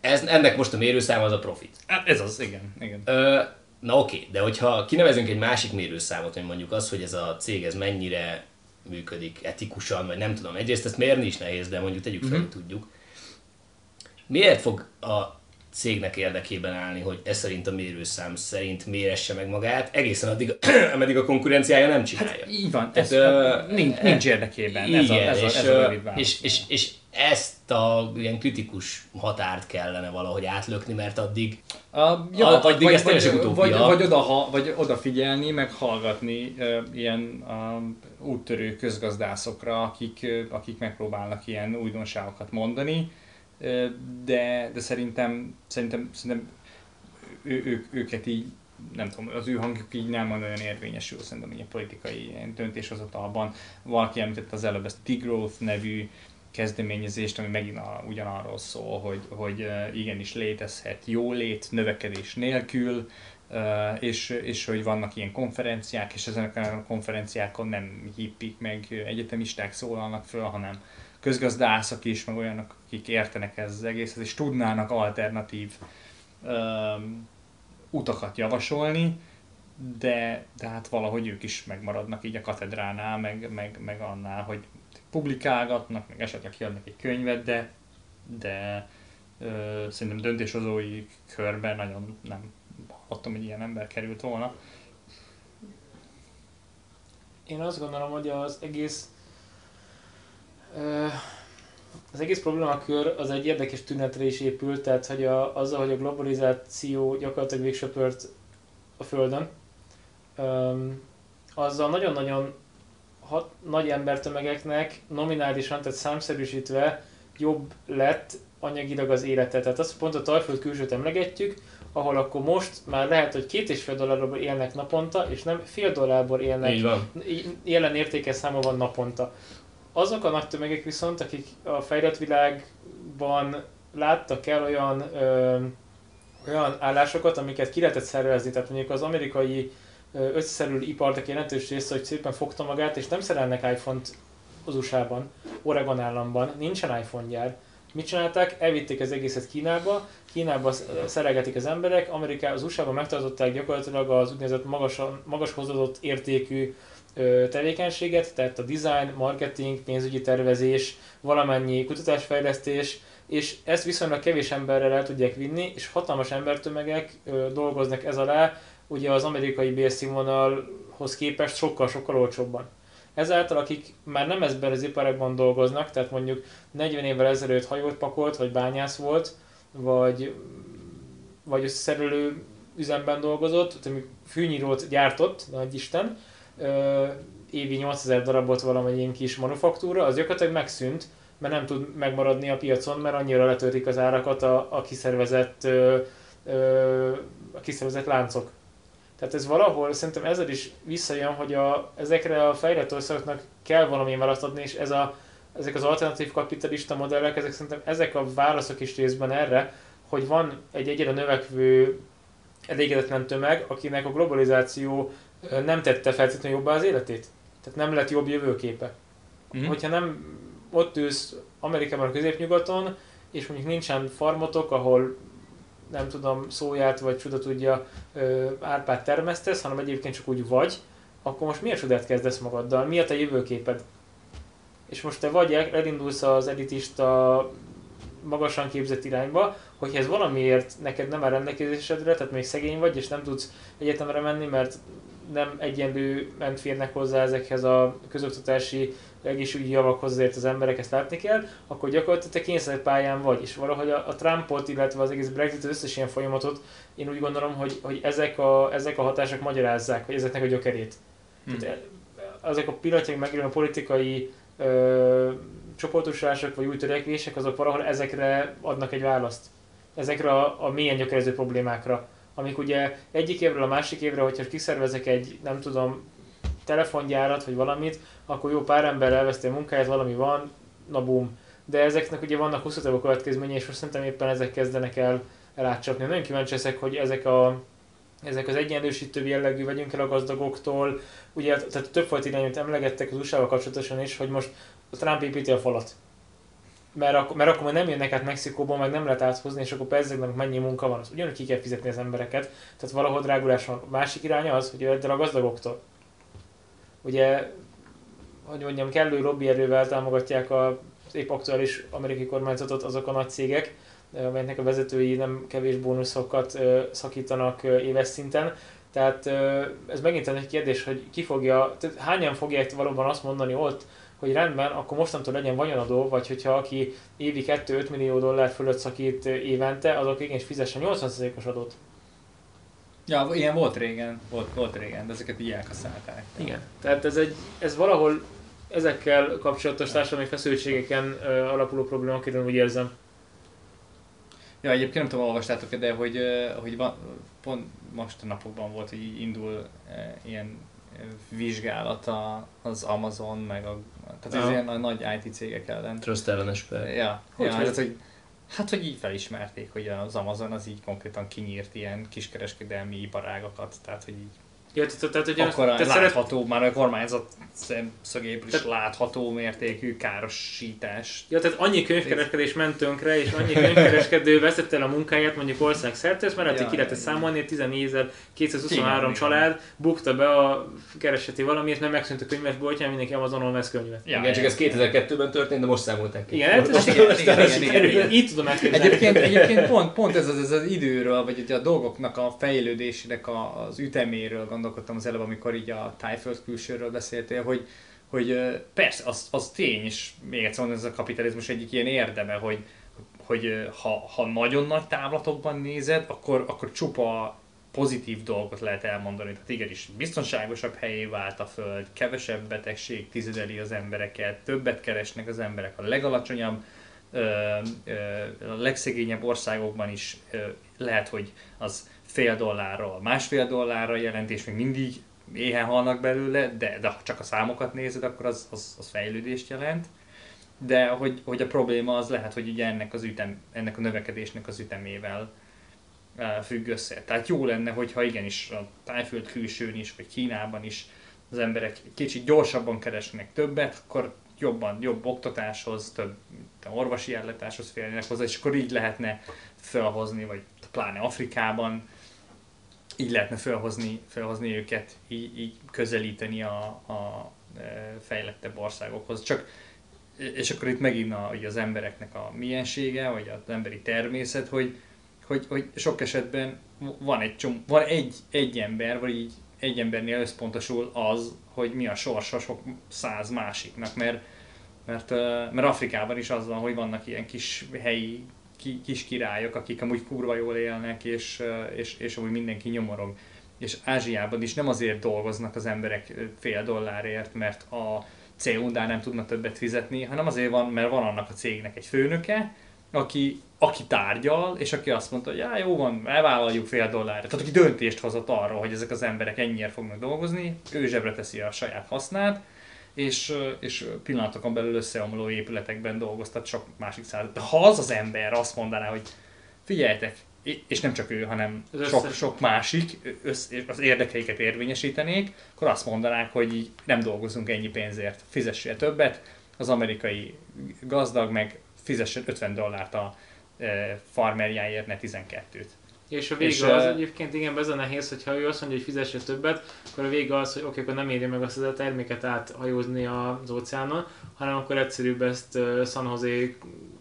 Ez, ennek most a mérőszám az a profit. Hát ez az, igen. igen. Ö, na oké, de hogyha kinevezünk egy másik mérőszámot, hogy mondjuk az, hogy ez a cég ez mennyire működik etikusan, vagy nem tudom, egyrészt ezt mérni is nehéz, de mondjuk tegyük fel, hogy tudjuk. Miért fog a cégnek érdekében állni, hogy ez szerint a mérőszám szerint méresse meg magát, egészen addig, [CLEARS THROAT] ameddig a konkurenciája nem csinálja. Hát így van, ez, uh, nincs, nincs érdekében, igen, ez a, ez a, és, ez a rövid és, és, és, ezt a ilyen kritikus határt kellene valahogy átlökni, mert addig, a, ja, a, addig vagy, ez vagy, vagy, vagy, oda, vagy odafigyelni, meg hallgatni uh, ilyen uh, úttörő közgazdászokra, akik, akik megpróbálnak ilyen újdonságokat mondani, de, de szerintem, szerintem, szerintem ő, ők, őket így nem tudom, az ő hangjuk így nem olyan érvényesül, szerintem egy politikai döntéshozatalban. Valaki említette az előbb ezt Degrowth nevű kezdeményezést, ami megint a, ugyanarról szól, hogy, hogy igenis létezhet jólét növekedés nélkül, és, és hogy vannak ilyen konferenciák, és ezen a konferenciákon nem hippik meg egyetemisták szólalnak föl, hanem közgazdászok is, meg olyanok, akik értenek ez az egészet, és tudnának alternatív um, utakat javasolni, de, de hát valahogy ők is megmaradnak így a katedránál, meg, meg, meg annál, hogy publikálgatnak, meg esetleg kiadnak egy könyvet, de, de ö, szerintem döntéshozói körben nagyon nem hallottam, hogy ilyen ember került volna. Én azt gondolom, hogy az egész az egész problémakör az egy érdekes tünetre is épült, tehát hogy a, azzal, hogy a globalizáció gyakorlatilag végsöpört a Földön, um, azzal nagyon-nagyon hat, nagy embertömegeknek nominálisan, tehát számszerűsítve jobb lett anyagilag az élete. Tehát azt pont a Tajföld külsőt emlegetjük, ahol akkor most már lehet, hogy két és fél dollárból élnek naponta, és nem fél dollárból élnek. Így van. Jelen értékes száma van naponta. Azok a nagy tömegek viszont, akik a fejlett világban láttak el olyan, ö, olyan állásokat, amiket ki lehetett szervezni, tehát mondjuk az amerikai összeszerülő ipartak jelentős része, hogy szépen fogta magát, és nem szerelnek iPhone-t az USA-ban, Oregon államban, nincsen iPhone gyár. Mit csinálták? Elvitték az egészet Kínába, Kínába szerelgetik az emberek, Ameriká, az USA-ban megtartották gyakorlatilag az úgynevezett magas, magas hozadott értékű tevékenységet, tehát a design, marketing, pénzügyi tervezés, valamennyi kutatásfejlesztés, és ezt viszonylag kevés emberrel el tudják vinni, és hatalmas embertömegek dolgoznak ez alá, ugye az amerikai bérszínvonalhoz képest sokkal-sokkal olcsóbban. Ezáltal, akik már nem ezben az iparakban dolgoznak, tehát mondjuk 40 évvel ezelőtt hajót pakolt, vagy bányász volt, vagy, vagy összeszerelő üzemben dolgozott, tehát fűnyírót gyártott, nagy Isten, évi 8000 darabot valamelyik kis manufaktúra, az gyakorlatilag megszűnt, mert nem tud megmaradni a piacon, mert annyira letöltik az árakat a, a kiszervezett, ö, ö, a kiszervezett láncok. Tehát ez valahol szerintem ezzel is visszajön, hogy a, ezekre a fejlett országoknak kell valamilyen választ adni, és ez a, ezek az alternatív kapitalista modellek, ezek szerintem ezek a válaszok is részben erre, hogy van egy egyre növekvő elégedetlen tömeg, akinek a globalizáció nem tette feltétlenül jobbá az életét. Tehát nem lett jobb jövőképe. Mm-hmm. Hogyha nem ott ülsz Amerikában a középnyugaton, és mondjuk nincsen farmotok, ahol nem tudom, szóját vagy csuda tudja árpát termesztesz, hanem egyébként csak úgy vagy, akkor most miért csodát kezdesz magaddal? Mi a te jövőképed? És most te vagy elindulsz az elitista magasan képzett irányba, hogy ez valamiért neked nem áll rendelkezésedre, tehát még szegény vagy, és nem tudsz egyetemre menni, mert nem egyenlően férnek hozzá ezekhez a közoktatási egészségügyi javakhoz azért az emberek ezt látni kell, akkor gyakorlatilag te kényszerpályán vagy, és valahogy a, a Trumpot, illetve az egész Brexit, az összes ilyen folyamatot, én úgy gondolom, hogy, hogy ezek, a, ezek a hatások magyarázzák, hogy ezeknek a gyökerét. Hmm. Tehát ezek a pillanatnyilag megjelenő politikai ö, csoportosulások vagy új törekvések, azok valahol ezekre adnak egy választ. Ezekre a, a mélyen gyökerező problémákra amik ugye egyik évről a másik évre, hogyha kiszervezek egy, nem tudom, telefongyárat, vagy valamit, akkor jó pár ember elveszti a munkáját, valami van, na bum. De ezeknek ugye vannak hosszú távú következményei, és most szerintem éppen ezek kezdenek el, el átcsapni. Nagyon kíváncsi leszek, hogy ezek a ezek az egyenlősítő jellegű, vegyünk el a gazdagoktól, ugye tehát többfajta irányút emlegettek az USA-val kapcsolatosan is, hogy most a Trump építi a falat mert akkor, mert akkor nem jönnek át Mexikóból, meg nem lehet áthozni, és akkor persze mennyi munka van, az ugyanúgy ki kell fizetni az embereket, tehát valahol drágulás van. A másik iránya az, hogy jöjjed el a gazdagoktól. Ugye, hogy mondjam, kellő lobbyerővel támogatják a épp aktuális amerikai kormányzatot azok a nagy cégek, amelyeknek a vezetői nem kevés bónuszokat szakítanak éves szinten. Tehát ez megint egy kérdés, hogy ki fogja, tehát hányan fogják valóban azt mondani ott, hogy rendben, akkor mostantól legyen vagyonadó, vagy hogyha aki évi 2-5 millió dollár fölött szakít évente, azok igenis fizessen 80%-os adót. Ja, ilyen volt régen, volt, volt régen, de ezeket így elkaszálták. Igen, tehát ez, egy, ez valahol ezekkel kapcsolatos társadalmi feszültségeken uh, alapuló problémaként úgy érzem. Ja, egyébként nem tudom, olvastátok de hogy, hogy van, pont most a napokban volt, hogy így indul ilyen vizsgálata az Amazon, meg a, tehát ez ilyen a nagy IT cégek ellen. Trust ellenes per. Ja, hogy ja hát, hogy Hát, hogy így felismerték, hogy az Amazon az így konkrétan kinyírt ilyen kiskereskedelmi iparágakat, tehát hogy így Ja, tehát, tehát, hogy akkor te látható, szeret... már a kormányzat szemszögéből is tehát... látható mértékű károsítás. Ja, tehát annyi könyvkereskedés ment tönkre, és annyi [LAUGHS] könyvkereskedő veszett el a munkáját mondjuk ország szerte, ezt már lehet, ja, ki lehetett számolni, 14.223 család bukta be a kereseti valamiért, mert megszűnt a könyvesboltján, mindenki Amazonon vesz könyvet. Ja, igen, csak ez 2002-ben történt, de most számolták ki. Igen, most, igen, most igen, igen, igen, igen, így tudom elképzelni. Egyébként, egyébként pont, pont ez, az, ez az időről, vagy a dolgoknak a fejlődésének az üteméről gondolkodtam az előbb, amikor így a tájföld külsőről beszéltél, hogy, hogy persze, az, az tény, és még egyszer mondom, ez a kapitalizmus egyik ilyen érdeme, hogy, hogy ha, ha nagyon nagy távlatokban nézed, akkor, akkor csupa pozitív dolgot lehet elmondani. Tehát igenis, biztonságosabb helyé vált a Föld, kevesebb betegség tizedeli az embereket, többet keresnek az emberek, a legalacsonyabb, a legszegényebb országokban is lehet, hogy az fél dollárról, másfél dollárra jelent, és még mindig éhen halnak belőle, de, de ha csak a számokat nézed, akkor az, az, az fejlődést jelent. De hogy, hogy a probléma az lehet, hogy ugye ennek, az ütem, ennek a növekedésnek az ütemével függ össze. Tehát jó lenne, hogyha igenis a tájföld külsőn is, vagy Kínában is az emberek kicsit gyorsabban keresnek többet, akkor jobban, jobb oktatáshoz, több orvosi ellátáshoz férjenek hozzá, és akkor így lehetne felhozni, vagy pláne Afrikában így lehetne felhozni, felhozni őket, így, így közelíteni a, a e, fejlettebb országokhoz. Csak, és akkor itt megint a, az embereknek a miensége, vagy az emberi természet, hogy, hogy, hogy sok esetben van egy, csom, van egy, egy ember, vagy így egy embernél összpontosul az, hogy mi a sorsa sok száz másiknak, mert, mert, mert Afrikában is az van, hogy vannak ilyen kis helyi kis királyok, akik amúgy kurva jól élnek, és, és, és amúgy mindenki nyomorog. És Ázsiában is nem azért dolgoznak az emberek fél dollárért, mert a cég nem tudna többet fizetni, hanem azért van, mert van annak a cégnek egy főnöke, aki, aki tárgyal, és aki azt mondta, hogy já, jó van, elvállaljuk fél dollárra. Tehát aki döntést hozott arról, hogy ezek az emberek ennyiért fognak dolgozni, ő zsebre teszi a saját hasznát, és, és pillanatokon belül összeomló épületekben dolgoztat sok másik száz. De ha az az ember azt mondaná, hogy figyeljetek, és nem csak ő, hanem sok, sok másik össz, az érdekeiket érvényesítenék, akkor azt mondanák, hogy így nem dolgozunk ennyi pénzért, fizessél többet, az amerikai gazdag meg fizessen 50 dollárt a farmerjáért, ne 12-t. És a vége és, az egyébként, igen, ez a nehéz, hogyha ő azt mondja, hogy fizesse többet, akkor a vége az, hogy oké, okay, akkor nem éri meg azt a terméket áthajózni az óceánon, hanem akkor egyszerűbb ezt San Jose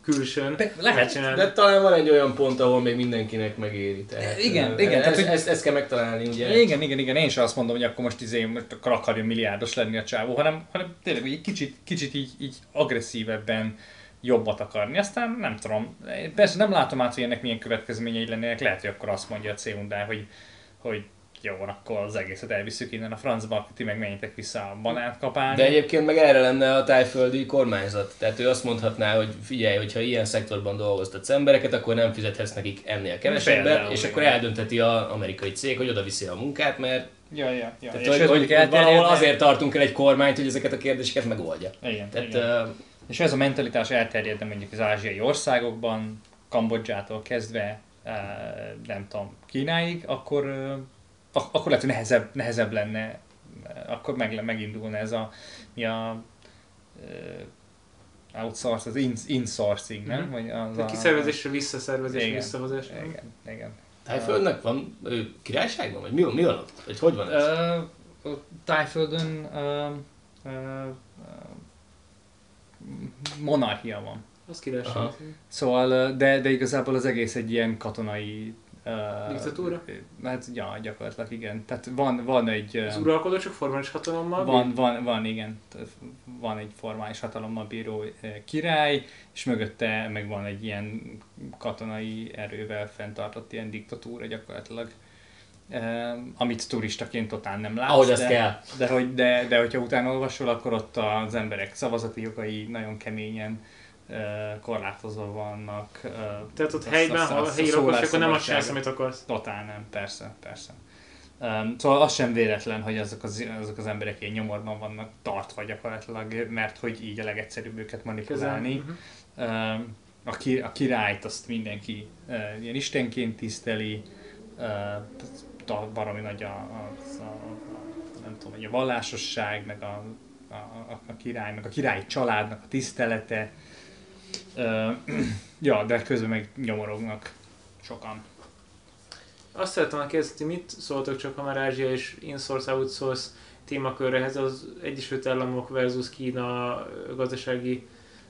külsőn de, lehet, csinálni. de talán van egy olyan pont, ahol még mindenkinek megéri. Tehát, igen, uh, igen. Ez, ezt, ezt, kell megtalálni, ugye? Igen, igen, igen. Én sem azt mondom, hogy akkor most izé, most akkor akarjon milliárdos lenni a csávó, hanem, hanem tényleg, egy kicsit, kicsit így, így agresszívebben jobbat akarni. Aztán nem tudom, persze nem látom át, hogy ennek milyen következményei lennének. Lehet, hogy akkor azt mondja a c hogy, hogy jó van, akkor az egészet elviszük innen a francba, ti meg menjetek vissza a banánt kapálni. De egyébként meg erre lenne a tájföldi kormányzat. Tehát ő azt mondhatná, hogy figyelj, hogyha ilyen szektorban dolgoztatsz embereket, akkor nem fizethetsz nekik ennél kevesebbet, és akkor eldönteti az amerikai cég, hogy oda viszi a munkát, mert Ja, ja, ja. Tehát, és hogy, hogy valahol azért tartunk el egy kormányt, hogy ezeket a kérdéseket megoldja. Igen, Tehát, igen. Uh, és ez a mentalitás elterjedne mondjuk az ázsiai országokban, Kambodzsától kezdve, eh, nem tudom, Kínáig, akkor, eh, akkor lehet, hogy nehezebb, nehezebb lenne, eh, akkor meg, megindulna ez a, mi a outsource, az in, insourcing, nem? Mm-hmm. Vagy az a, kiszervezésre, visszaszervezésre, visszahozás. Igen, igen. Tájföldnek van ő, királyságban, vagy mi, mi van ott? Vagy hogy van ez? Uh, Tájföldön uh, uh, monarchia van. Az királyság. Szóval, de, de igazából az egész egy ilyen katonai Uh, Diktatúra? Hát, ja, gyakorlatilag igen. Tehát van, van egy... Az uralkodó csak formális hatalommal van, bír? Van, van, igen. Van egy formális hatalommal bíró király, és mögötte meg van egy ilyen katonai erővel fenntartott ilyen diktatúra gyakorlatilag amit turistaként totál nem látsz. Ahogy de, kell. De, hogy, de, de hogyha utána olvasol, akkor ott az emberek szavazati jogai nagyon keményen korlátozva vannak. Tehát ott helyben, ha helyi lakos, akkor nem azt csinálsz, amit akarsz. Totál nem, persze, persze. Um, szóval az sem véletlen, hogy azok az, azok az emberek ilyen nyomorban vannak tartva gyakorlatilag, mert hogy így a legegyszerűbb őket manipulálni. Uh-huh. Um, a, ki, a királyt azt mindenki uh, ilyen istenként tiszteli, uh, valami nagy a, a, a, a, nem tudom, a vallásosság, meg a, a, a, a király, meg a királyi családnak a tisztelete. Uh, [CLEARS THROAT] ja, de közben meg nyomorognak sokan. Azt szeretem kérdezni, mit szóltok csak, ha már Ázsia és insource outsource témakörrehez az Egyesült Államok versus Kína gazdasági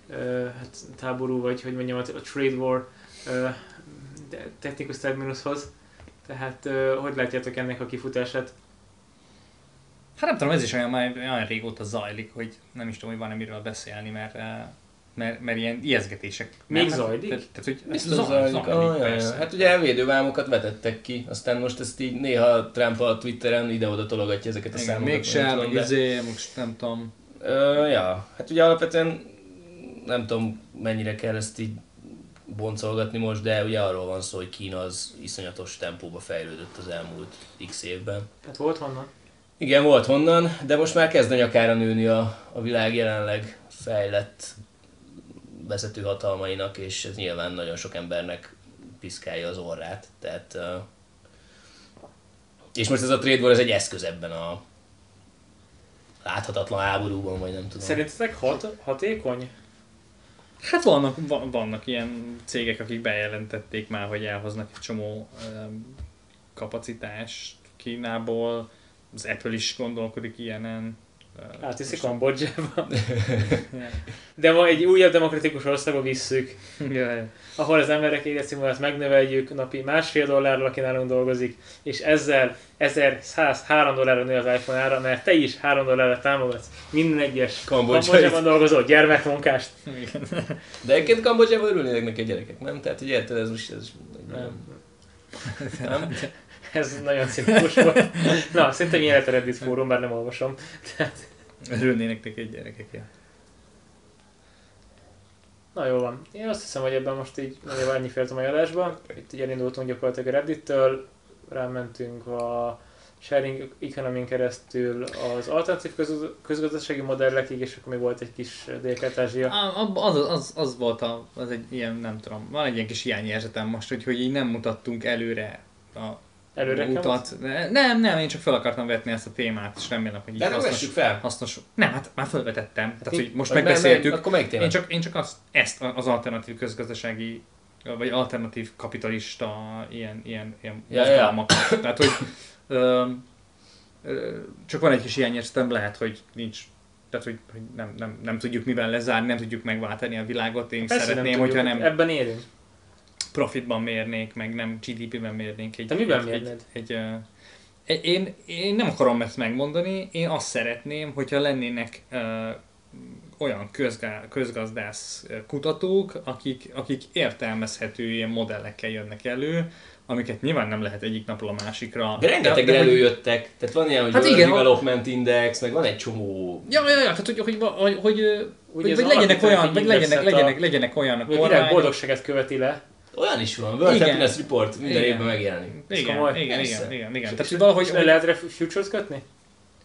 uh, hát, táború, vagy hogy mondjam, a trade war technikus terminushoz. Tehát hogy látjátok ennek a kifutását? Hát nem tudom, ez is olyan, már olyan régóta zajlik, hogy nem is tudom, hogy van-e miről beszélni, mert mert, mert ilyen ijeszgetések. Még nem, zajlik? Tehát, tehát, hogy Biztos zajlik. zajlik ah, ja, Hát ugye elvédővámokat vetettek ki, aztán most ezt így néha Trump a Twitteren ide-oda tologatja ezeket a Igen, számokat. Mégsem, meg izé, most nem tudom. Ö, ja, hát ugye alapvetően nem tudom mennyire kell ezt így boncolgatni most, de ugye arról van szó, hogy Kína az iszonyatos tempóba fejlődött az elmúlt x évben. Hát volt honnan? Igen, volt honnan, de most már kezd a nyakára nőni a, a világ jelenleg fejlett vezető hatalmainak, és ez nyilván nagyon sok embernek piszkálja az orrát. Tehát, és most ez a trade war ez egy eszköz ebben a láthatatlan háborúban, vagy nem tudom. Szerintetek hat, hatékony? Hát vannak, vannak ilyen cégek, akik bejelentették már, hogy elhoznak egy csomó kapacitást Kínából, az Apple is gondolkodik ilyenen, Átviszik Kambodzsába. [LAUGHS] De ma egy újabb demokratikus országba visszük, ahol az emberek életszínvonalat megnöveljük napi másfél dollárral, aki nálunk dolgozik, és ezzel 1103 dollárra nő az iPhone ára, mert te is 3 dollárra támogatsz minden egyes Kambodzsában dolgozó gyermekmunkást. De egyébként Kambodzsában örülnének neki a gyerekek, nem? Tehát, hogy érted, ez most... Ez, nem. nem? Ez nagyon cinikus volt. Na, szerintem ilyen lehet a Reddit fórum, bár nem olvasom. Tehát... Örülnének neki egy gyerekek, ja. Na jó van. Én azt hiszem, hogy ebben most így nagyon ennyi fért a mai adásba. Itt így elindultunk gyakorlatilag a Reddit-től, rámentünk a sharing economy keresztül az alternatív közgazdasági modellekig, és akkor még volt egy kis délkelet Az, az, az, volt a, az egy ilyen, nem tudom, van egy ilyen kis hiányérzetem most, hogy, hogy így nem mutattunk előre a Előre utat. Nem, nem, én csak fel akartam vetni ezt a témát, és remélem, hogy így De hasznos, fel. hasznos. Nem, hát már felvetettem. Tehát, hogy most megbeszéltük. Nem, akkor én csak, én csak azt, ezt az alternatív közgazdasági vagy alternatív kapitalista ilyen, ilyen, ilyen ja. Ja. Tehát, hogy ö, ö, csak van egy kis hiányérzetem, lehet, hogy nincs tehát, hogy, hogy nem, nem, nem, tudjuk mivel lezárni, nem tudjuk megváltani a világot. Én Persze szeretném, nem hogyha nem... Ebben élünk profitban mérnék, meg nem GDP-ben mérnék. Egy, Te miben egy, mérnéd? Egy, egy, egy, én, én nem akarom ezt megmondani, én azt szeretném, hogyha lennének uh, olyan közgá, közgazdász kutatók, akik, akik értelmezhető ilyen modellekkel jönnek elő, amiket nyilván nem lehet egyik napról a másikra. De rengeteg de, előjöttek, tehát van ilyen, hogy hát igen, Development Index, meg van egy csomó... Ja, ja, ja, tehát hogy, hogy, hogy, hogy, hogy, hogy legyenek olyan, vagy legyenek, legyenek, legyenek olyan kormányok. boldogságát követi le. Olyan is van, World igen. Happiness Report minden igen. évben megjelenik. Igen, igen, igen, igen, igen, igen. Tehát, hogy valahogy... Le lehet futures kötni?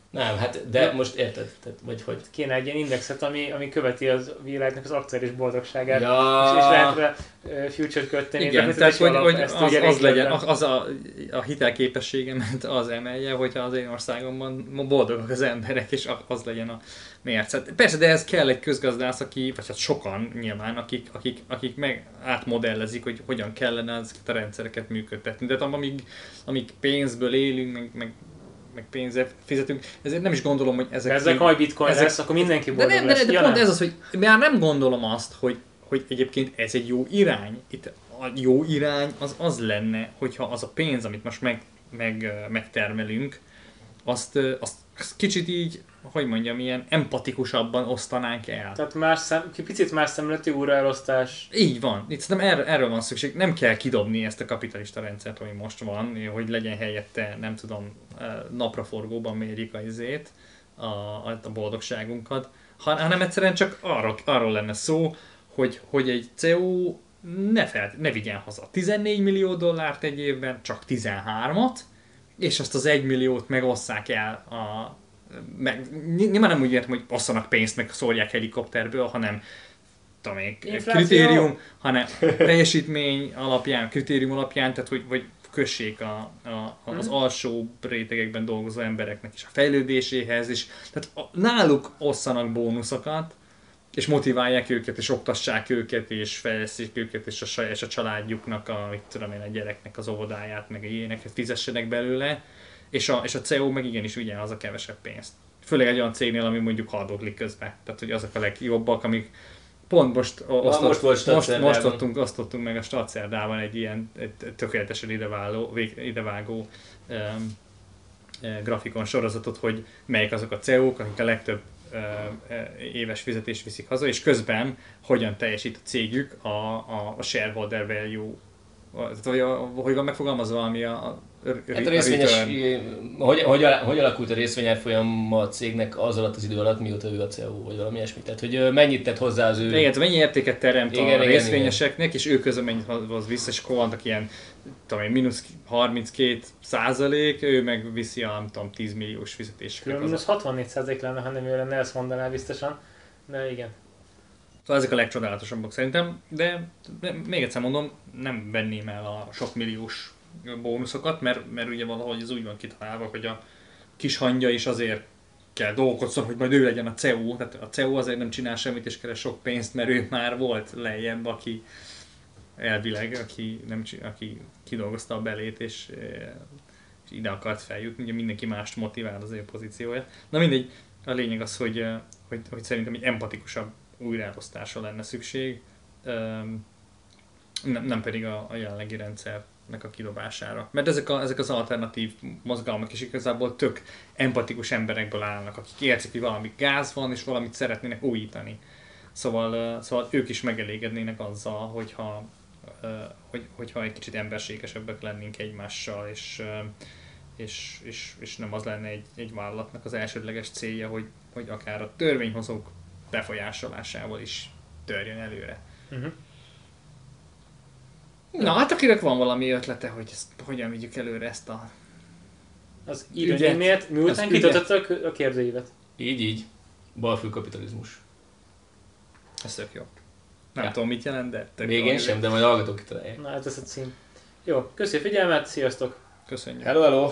Nem, hát de ja. most érted, tehát, vagy hogy? Kéne egy ilyen indexet, ami, ami követi az világnak az akciális boldogságát, ja. és, és lehet rá uh, future kötni. Igen, tehát hogy, hogy az, az legyen, az a, a hitelképességemet az emelje, hogyha az én országomban boldogok az emberek, és az legyen a mérce. Persze, de ez kell egy közgazdász, aki, vagy hát sokan nyilván, akik, akik, akik meg átmodellezik, hogy hogyan kellene ezeket a rendszereket működtetni. De amíg, amíg pénzből élünk, meg, meg meg pénzért fizetünk, ezért nem is gondolom, hogy ezek... Ezek majd bitcoin ezek, lesz, akkor mindenki boldog de nem, lesz. De, de pont ez az, hogy már nem gondolom azt, hogy, hogy egyébként ez egy jó irány. Itt a jó irány az az lenne, hogyha az a pénz, amit most meg, meg, megtermelünk, azt, azt, azt kicsit így hogy mondjam, ilyen empatikusabban osztanánk el. Tehát más szem, picit más szemleti újraelosztás. Így van. Itt szerintem erről, erről van szükség. Nem kell kidobni ezt a kapitalista rendszert, ami most van, hogy legyen helyette, nem tudom, napraforgóban mérjük a izét, a, a boldogságunkat, hanem egyszerűen csak arról, arról lenne szó, hogy, hogy egy CEO ne, fel, ne vigyen haza 14 millió dollárt egy évben, csak 13-at, és azt az 1 milliót megosszák el a meg, nyilván nem úgy értem, hogy osszanak pénzt, meg szórják helikopterből, hanem tudom én, kritérium, hanem teljesítmény alapján, kritérium alapján, tehát hogy, hogy kössék a, a, az Mhm. alsó rétegekben dolgozó embereknek is a fejlődéséhez, és tehát a, náluk osszanak bónuszokat, és motiválják őket, és oktassák őket, és fejlesztik őket, és a, saj- és a családjuknak, a, mit tudom én, a gyereknek az óvodáját, meg ilyeneket fizessenek belőle, és a, és a CEO meg igenis vigyen az a kevesebb pénzt. Főleg egy olyan cégnél, ami mondjuk haldoklik közben. Tehát, hogy azok a legjobbak, amik pont most, osztott, most most, most Stadtszerdában. osztottunk, osztottunk meg a Stadtszerdában egy ilyen egy tökéletesen idevágó, idevágó um, grafikon sorozatot, hogy melyik azok a CEO-k, akik a legtöbb ö, ö, éves fizetést viszik haza, és közben hogyan teljesít a cégük a, a, a shareholder value, tehát hogy, a, hogy van megfogalmazva valami a, a, Hát a részvényes, hogy, hogy, hogy alakult a részvényárfolyam a cégnek az alatt az idő alatt, mióta ő a CEO, vagy valami ilyesmi. Tehát, hogy mennyit tett hozzá az ő... Igen, mennyi értéket teremt Igen, a igen, részvényeseknek, és ő közben mennyit hoz vissza, és akkor vannak ilyen, tudom én, mínusz 32 százalék, ő meg viszi a, nem tudom, 10 milliós haza. mínusz 64 százalék lenne, ha nem ő lenne, ezt mondaná biztosan. De igen. Szóval ezek a legcsodálatosabbak szerintem, de, de még egyszer mondom, nem venném el a sok milliós bónuszokat, mert, mert ugye valahogy ez úgy van kitalálva, hogy a kis hangja is azért kell dolgozzon, hogy majd ő legyen a CEO, tehát a CEO azért nem csinál semmit és keres sok pénzt, mert ő már volt lejjebb, aki elvileg, aki, nem, aki kidolgozta a belét, és, és ide akart feljutni, ugye mindenki mást motivál az ő pozíciója. Na mindegy, a lényeg az, hogy, hogy, hogy szerintem egy empatikusabb újraelosztásra lenne szükség, nem, nem pedig a, a jelenlegi rendszernek a kidobására. Mert ezek, a, ezek az alternatív mozgalmak is igazából tök empatikus emberekből állnak, akik érzik, hogy valami gáz van, és valamit szeretnének újítani. Szóval, szóval ők is megelégednének azzal, hogyha, hogy, hogyha egy kicsit emberségesebbek lennénk egymással, és, és, és, és nem az lenne egy, egy vállalatnak az elsődleges célja, hogy, hogy akár a törvényhozók befolyásolásával is törjön előre. Uh-huh. Na, hát akinek van valami ötlete, hogy ezt hogyan vigyük előre ezt a... Az Ügyet. időnyémért, miután kitöltötte a, a kérdőívet. Így, így. Balfő kapitalizmus. Ez tök jó. Nem Ja. tudom, mit jelent, de tök Még jó. én sem, de majd a hallgatók kitalálják. Na, ez az a cím. Jó, köszi a figyelmet, sziasztok! Köszönjük. Hello, hello!